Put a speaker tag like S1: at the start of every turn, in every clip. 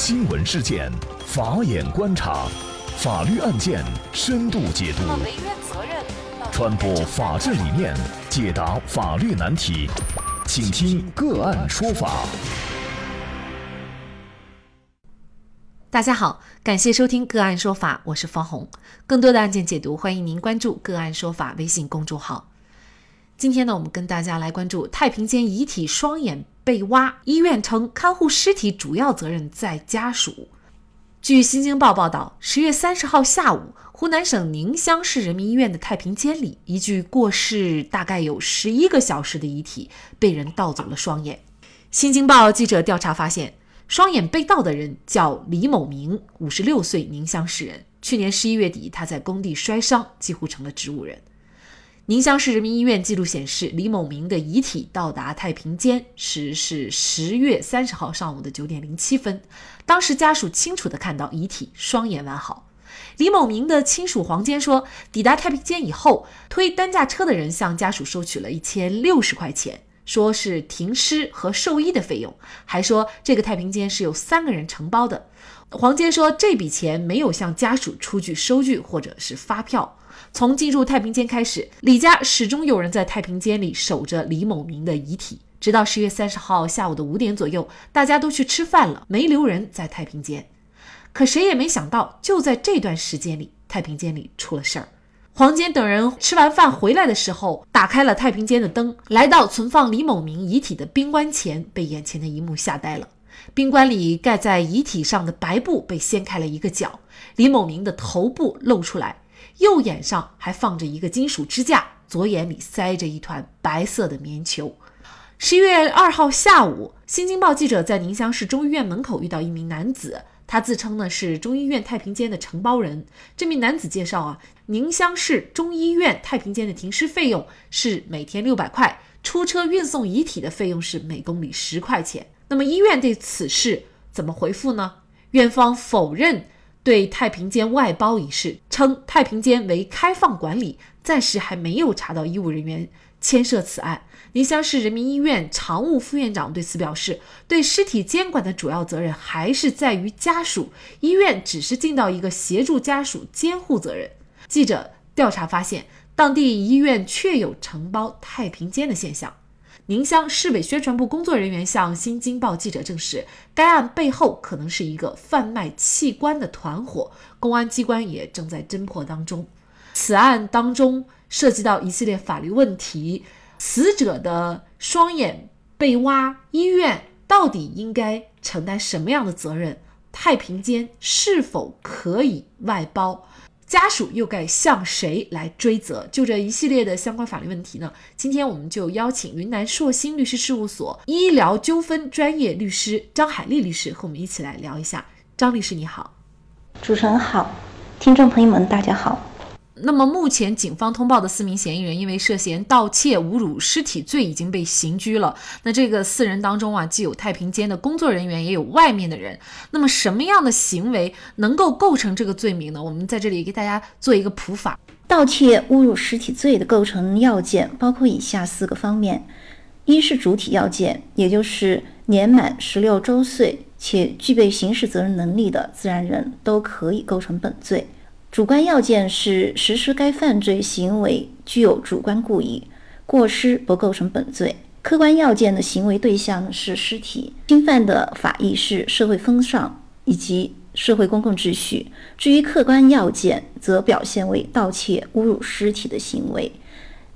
S1: 新闻事件，法眼观察，法律案件深度解读，传播法治理念，解答法律难题，请听个案说法。
S2: 大家好，感谢收听个案说法，我是方红。更多的案件解读，欢迎您关注个案说法微信公众号。今天呢，我们跟大家来关注太平间遗体双眼。被挖，医院称看护尸体主要责任在家属。据《新京报》报道，十月三十号下午，湖南省宁乡市人民医院的太平间里，一具过世大概有十一个小时的遗体被人盗走了双眼。《新京报》记者调查发现，双眼被盗的人叫李某明，五十六岁，宁乡市人。去年十一月底，他在工地摔伤，几乎成了植物人。宁乡市人民医院记录显示，李某明的遗体到达太平间时是十月三十号上午的九点零七分。当时家属清楚地看到遗体双眼完好。李某明的亲属黄坚说，抵达太平间以后，推担架车的人向家属收取了一千六十块钱，说是停尸和寿衣的费用，还说这个太平间是由三个人承包的。黄坚说，这笔钱没有向家属出具收据或者是发票。从进入太平间开始，李家始终有人在太平间里守着李某明的遗体，直到十月三十号下午的五点左右，大家都去吃饭了，没留人在太平间。可谁也没想到，就在这段时间里，太平间里出了事儿。黄坚等人吃完饭回来的时候，打开了太平间的灯，来到存放李某明遗体的冰棺前，被眼前的一幕吓呆了。冰棺里盖在遗体上的白布被掀开了一个角，李某明的头部露出来。右眼上还放着一个金属支架，左眼里塞着一团白色的棉球。十一月二号下午，新京报记者在宁乡市中医院门口遇到一名男子，他自称呢是中医院太平间的承包人。这名男子介绍啊，宁乡市中医院太平间的停尸费用是每天六百块，出车运送遗体的费用是每公里十块钱。那么医院对此事怎么回复呢？院方否认。对太平间外包一事，称太平间为开放管理，暂时还没有查到医务人员牵涉此案。宁乡市人民医院常务副院长对此表示，对尸体监管的主要责任还是在于家属，医院只是尽到一个协助家属监护责任。记者调查发现，当地医院确有承包太平间的现象。宁乡市委宣传部工作人员向《新京报》记者证实，该案背后可能是一个贩卖器官的团伙，公安机关也正在侦破当中。此案当中涉及到一系列法律问题，死者的双眼被挖，医院到底应该承担什么样的责任？太平间是否可以外包？家属又该向谁来追责？就这一系列的相关法律问题呢？今天我们就邀请云南硕鑫律师事务所医疗纠纷专业律师张海丽律师和我们一起来聊一下。张律师你好，
S3: 主持人好，听众朋友们大家好。
S2: 那么目前警方通报的四名嫌疑人，因为涉嫌盗窃、侮辱尸体罪已经被刑拘了。那这个四人当中啊，既有太平间的工作人员，也有外面的人。那么什么样的行为能够构成这个罪名呢？我们在这里给大家做一个普法。
S3: 盗窃、侮辱尸体罪的构成要件包括以下四个方面：一是主体要件，也就是年满十六周岁且具备刑事责任能力的自然人都可以构成本罪。主观要件是实施该犯罪行为具有主观故意，过失不构成本罪。客观要件的行为对象是尸体，侵犯的法益是社会风尚以及社会公共秩序。至于客观要件，则表现为盗窃、侮辱尸体的行为。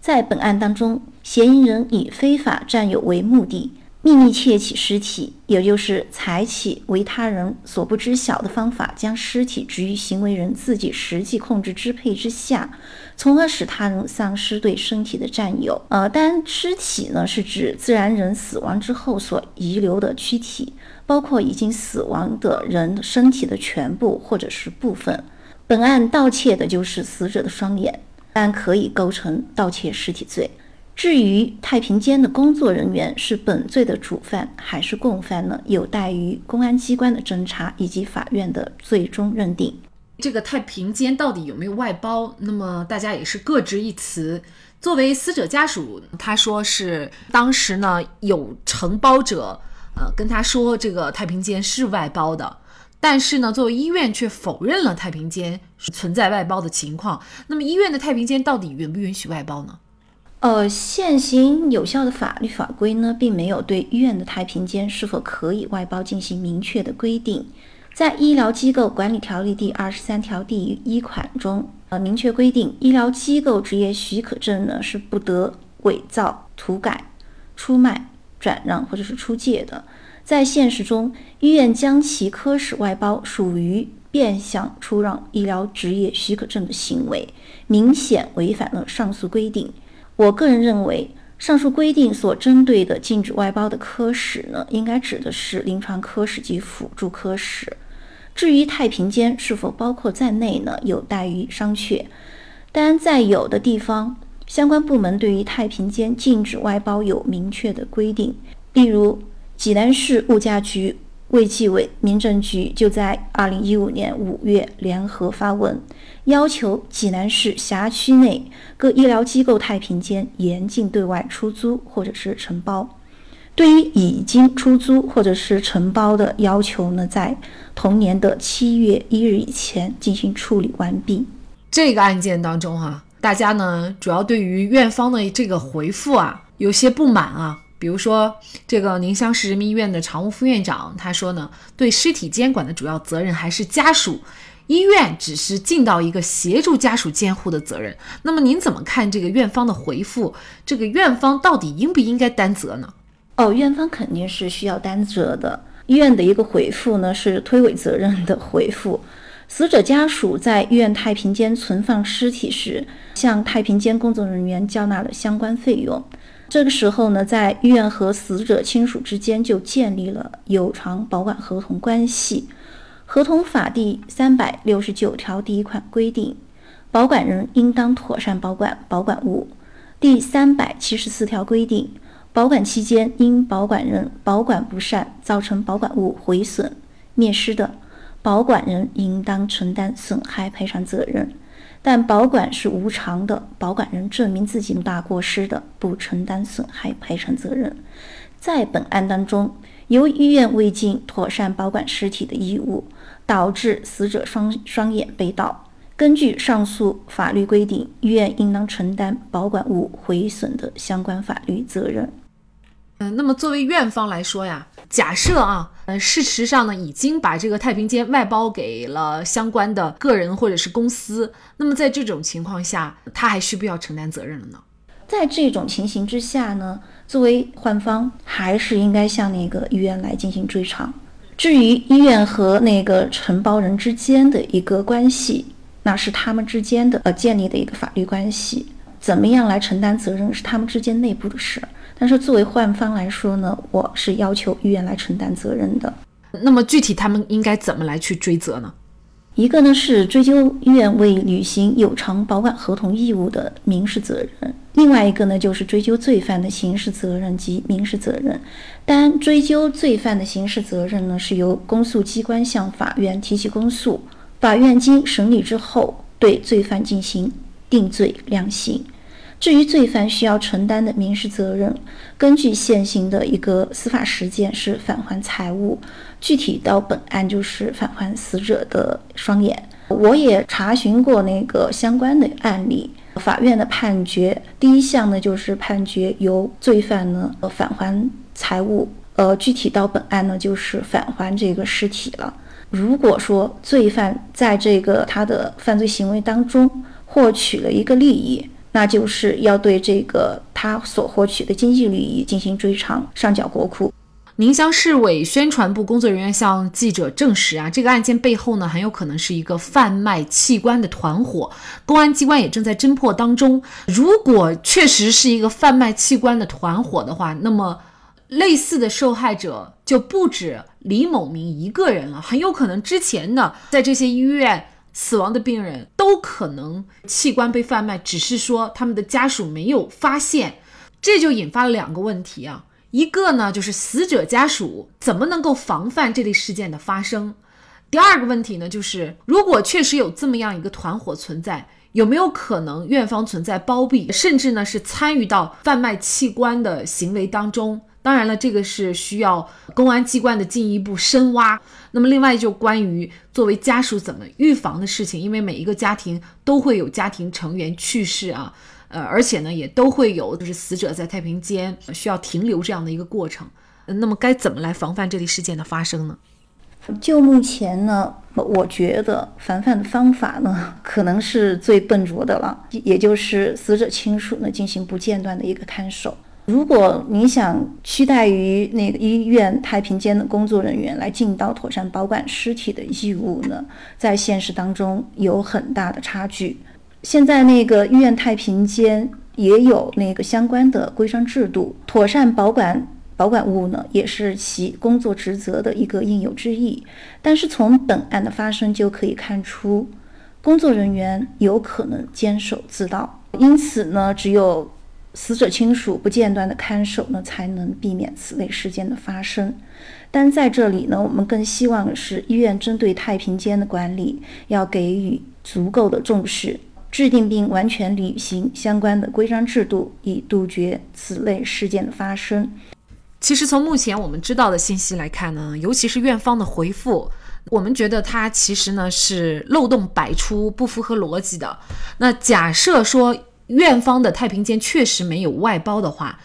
S3: 在本案当中，嫌疑人以非法占有为目的。秘密窃取尸体，也就是采取为他人所不知晓的方法，将尸体置于行为人自己实际控制支配之下，从而使他人丧失对身体的占有。呃，当然，尸体呢是指自然人死亡之后所遗留的躯体，包括已经死亡的人身体的全部或者是部分。本案盗窃的就是死者的双眼，但可以构成盗窃尸体罪。至于太平间的工作人员是本罪的主犯还是共犯呢？有待于公安机关的侦查以及法院的最终认定。
S2: 这个太平间到底有没有外包？那么大家也是各执一词。作为死者家属，他说是当时呢有承包者呃，跟他说这个太平间是外包的，但是呢，作为医院却否认了太平间存在外包的情况。那么，医院的太平间到底允不允许外包呢？
S3: 呃，现行有效的法律法规呢，并没有对医院的太平间是否可以外包进行明确的规定。在《医疗机构管理条例》第二十三条第一款中，呃，明确规定，医疗机构执业许可证呢是不得伪造、涂改、出卖、转让或者是出借的。在现实中，医院将其科室外包属于变相出让医疗执业许可证的行为，明显违反了上述规定。我个人认为，上述规定所针对的禁止外包的科室呢，应该指的是临床科室及辅助科室。至于太平间是否包括在内呢，有待于商榷。但在有的地方，相关部门对于太平间禁止外包有明确的规定，例如济南市物价局。卫计委、民政局就在二零一五年五月联合发文，要求济南市辖区内各医疗机构太平间严禁对外出租或者是承包。对于已经出租或者是承包的要求呢，在同年的七月一日以前进行处理完毕。
S2: 这个案件当中啊，大家呢主要对于院方的这个回复啊有些不满啊。比如说，这个宁乡市人民医院的常务副院长他说呢，对尸体监管的主要责任还是家属，医院只是尽到一个协助家属监护的责任。那么您怎么看这个院方的回复？这个院方到底应不应该担责呢？
S3: 哦，院方肯定是需要担责的。医院的一个回复呢，是推诿责任的回复。死者家属在医院太平间存放尸体时，向太平间工作人员交纳了相关费用。这个时候呢，在医院和死者亲属之间就建立了有偿保管合同关系。合同法第三百六十九条第一款规定，保管人应当妥善保管保管物。第三百七十四条规定，保管期间因保管人保管不善造成保管物毁损、灭失的，保管人应当承担损害赔偿责任。但保管是无偿的，保管人证明自己大过失的，不承担损害赔偿责任。在本案当中，由医院未尽妥善保管尸体的义务，导致死者双双眼被盗。根据上述法律规定，医院应当承担保管物毁损的相关法律责任。
S2: 嗯，那么作为院方来说呀，假设啊，呃，事实上呢，已经把这个太平间外包给了相关的个人或者是公司，那么在这种情况下，他还需不需要承担责任了呢？
S3: 在这种情形之下呢，作为患方，还是应该向那个医院来进行追偿。至于医院和那个承包人之间的一个关系，那是他们之间的呃建立的一个法律关系，怎么样来承担责任，是他们之间内部的事。但是作为患方来说呢，我是要求医院来承担责任的。
S2: 那么具体他们应该怎么来去追责呢？
S3: 一个呢是追究医院未履行有偿保管合同义务的民事责任，另外一个呢就是追究罪犯的刑事责任及民事责任。单追究罪犯的刑事责任呢，是由公诉机关向法院提起公诉，法院经审理之后对罪犯进行定罪量刑。至于罪犯需要承担的民事责任，根据现行的一个司法实践是返还财物，具体到本案就是返还死者的双眼。我也查询过那个相关的案例，法院的判决第一项呢就是判决由罪犯呢返还财物，呃，具体到本案呢就是返还这个尸体了。如果说罪犯在这个他的犯罪行为当中获取了一个利益，那就是要对这个他所获取的经济利益进行追偿，上缴国库。
S2: 宁乡市委宣传部工作人员向记者证实啊，这个案件背后呢，很有可能是一个贩卖器官的团伙，公安机关也正在侦破当中。如果确实是一个贩卖器官的团伙的话，那么类似的受害者就不止李某明一个人了，很有可能之前呢，在这些医院。死亡的病人都可能器官被贩卖，只是说他们的家属没有发现，这就引发了两个问题啊。一个呢，就是死者家属怎么能够防范这类事件的发生？第二个问题呢，就是如果确实有这么样一个团伙存在，有没有可能院方存在包庇，甚至呢是参与到贩卖器官的行为当中？当然了，这个是需要公安机关的进一步深挖。那么，另外就关于作为家属怎么预防的事情，因为每一个家庭都会有家庭成员去世啊，呃，而且呢，也都会有就是死者在太平间需要停留这样的一个过程。那么，该怎么来防范这类事件的发生呢？
S3: 就目前呢，我觉得防范的方法呢，可能是最笨拙的了，也就是死者亲属呢进行不间断的一个看守。如果你想期待于那个医院太平间的工作人员来尽到妥善保管尸体的义务呢，在现实当中有很大的差距。现在那个医院太平间也有那个相关的规章制度，妥善保管保管物呢，也是其工作职责的一个应有之义。但是从本案的发生就可以看出，工作人员有可能监守自盗，因此呢，只有。死者亲属不间断的看守呢，才能避免此类事件的发生。但在这里呢，我们更希望的是医院针对太平间的管理要给予足够的重视，制定并完全履行相关的规章制度，以杜绝此类事件的发生。
S2: 其实从目前我们知道的信息来看呢，尤其是院方的回复，我们觉得它其实呢是漏洞百出，不符合逻辑的。那假设说。院方的太平间确实没有外包的话，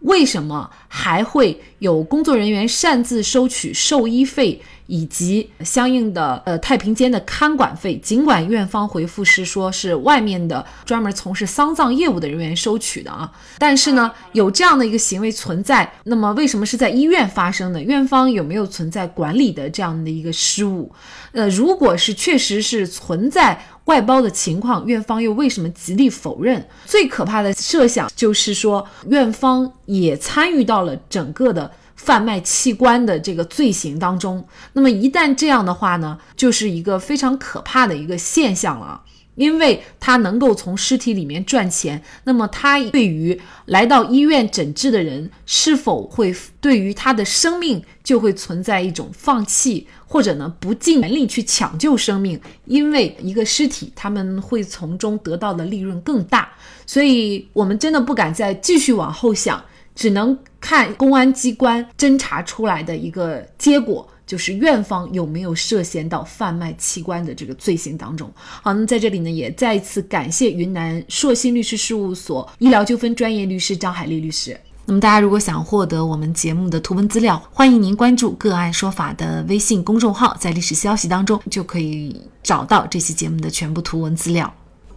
S2: 为什么还会有工作人员擅自收取寿医费？以及相应的呃太平间的看管费，尽管院方回复是说是外面的专门从事丧葬业务的人员收取的啊，但是呢有这样的一个行为存在，那么为什么是在医院发生的？院方有没有存在管理的这样的一个失误？呃，如果是确实是存在外包的情况，院方又为什么极力否认？最可怕的设想就是说院方也参与到了整个的。贩卖器官的这个罪行当中，那么一旦这样的话呢，就是一个非常可怕的一个现象了，因为他能够从尸体里面赚钱，那么他对于来到医院诊治的人，是否会对于他的生命就会存在一种放弃，或者呢不尽全力去抢救生命？因为一个尸体，他们会从中得到的利润更大，所以我们真的不敢再继续往后想。只能看公安机关侦查出来的一个结果，就是院方有没有涉嫌到贩卖器官的这个罪行当中。好，那么在这里呢，也再一次感谢云南硕鑫律师事务所医疗纠纷专业律师张海丽律师。那么大家如果想获得我们节目的图文资料，欢迎您关注“个案说法”的微信公众号，在历史消息当中就可以找到这期节目的全部图文资料。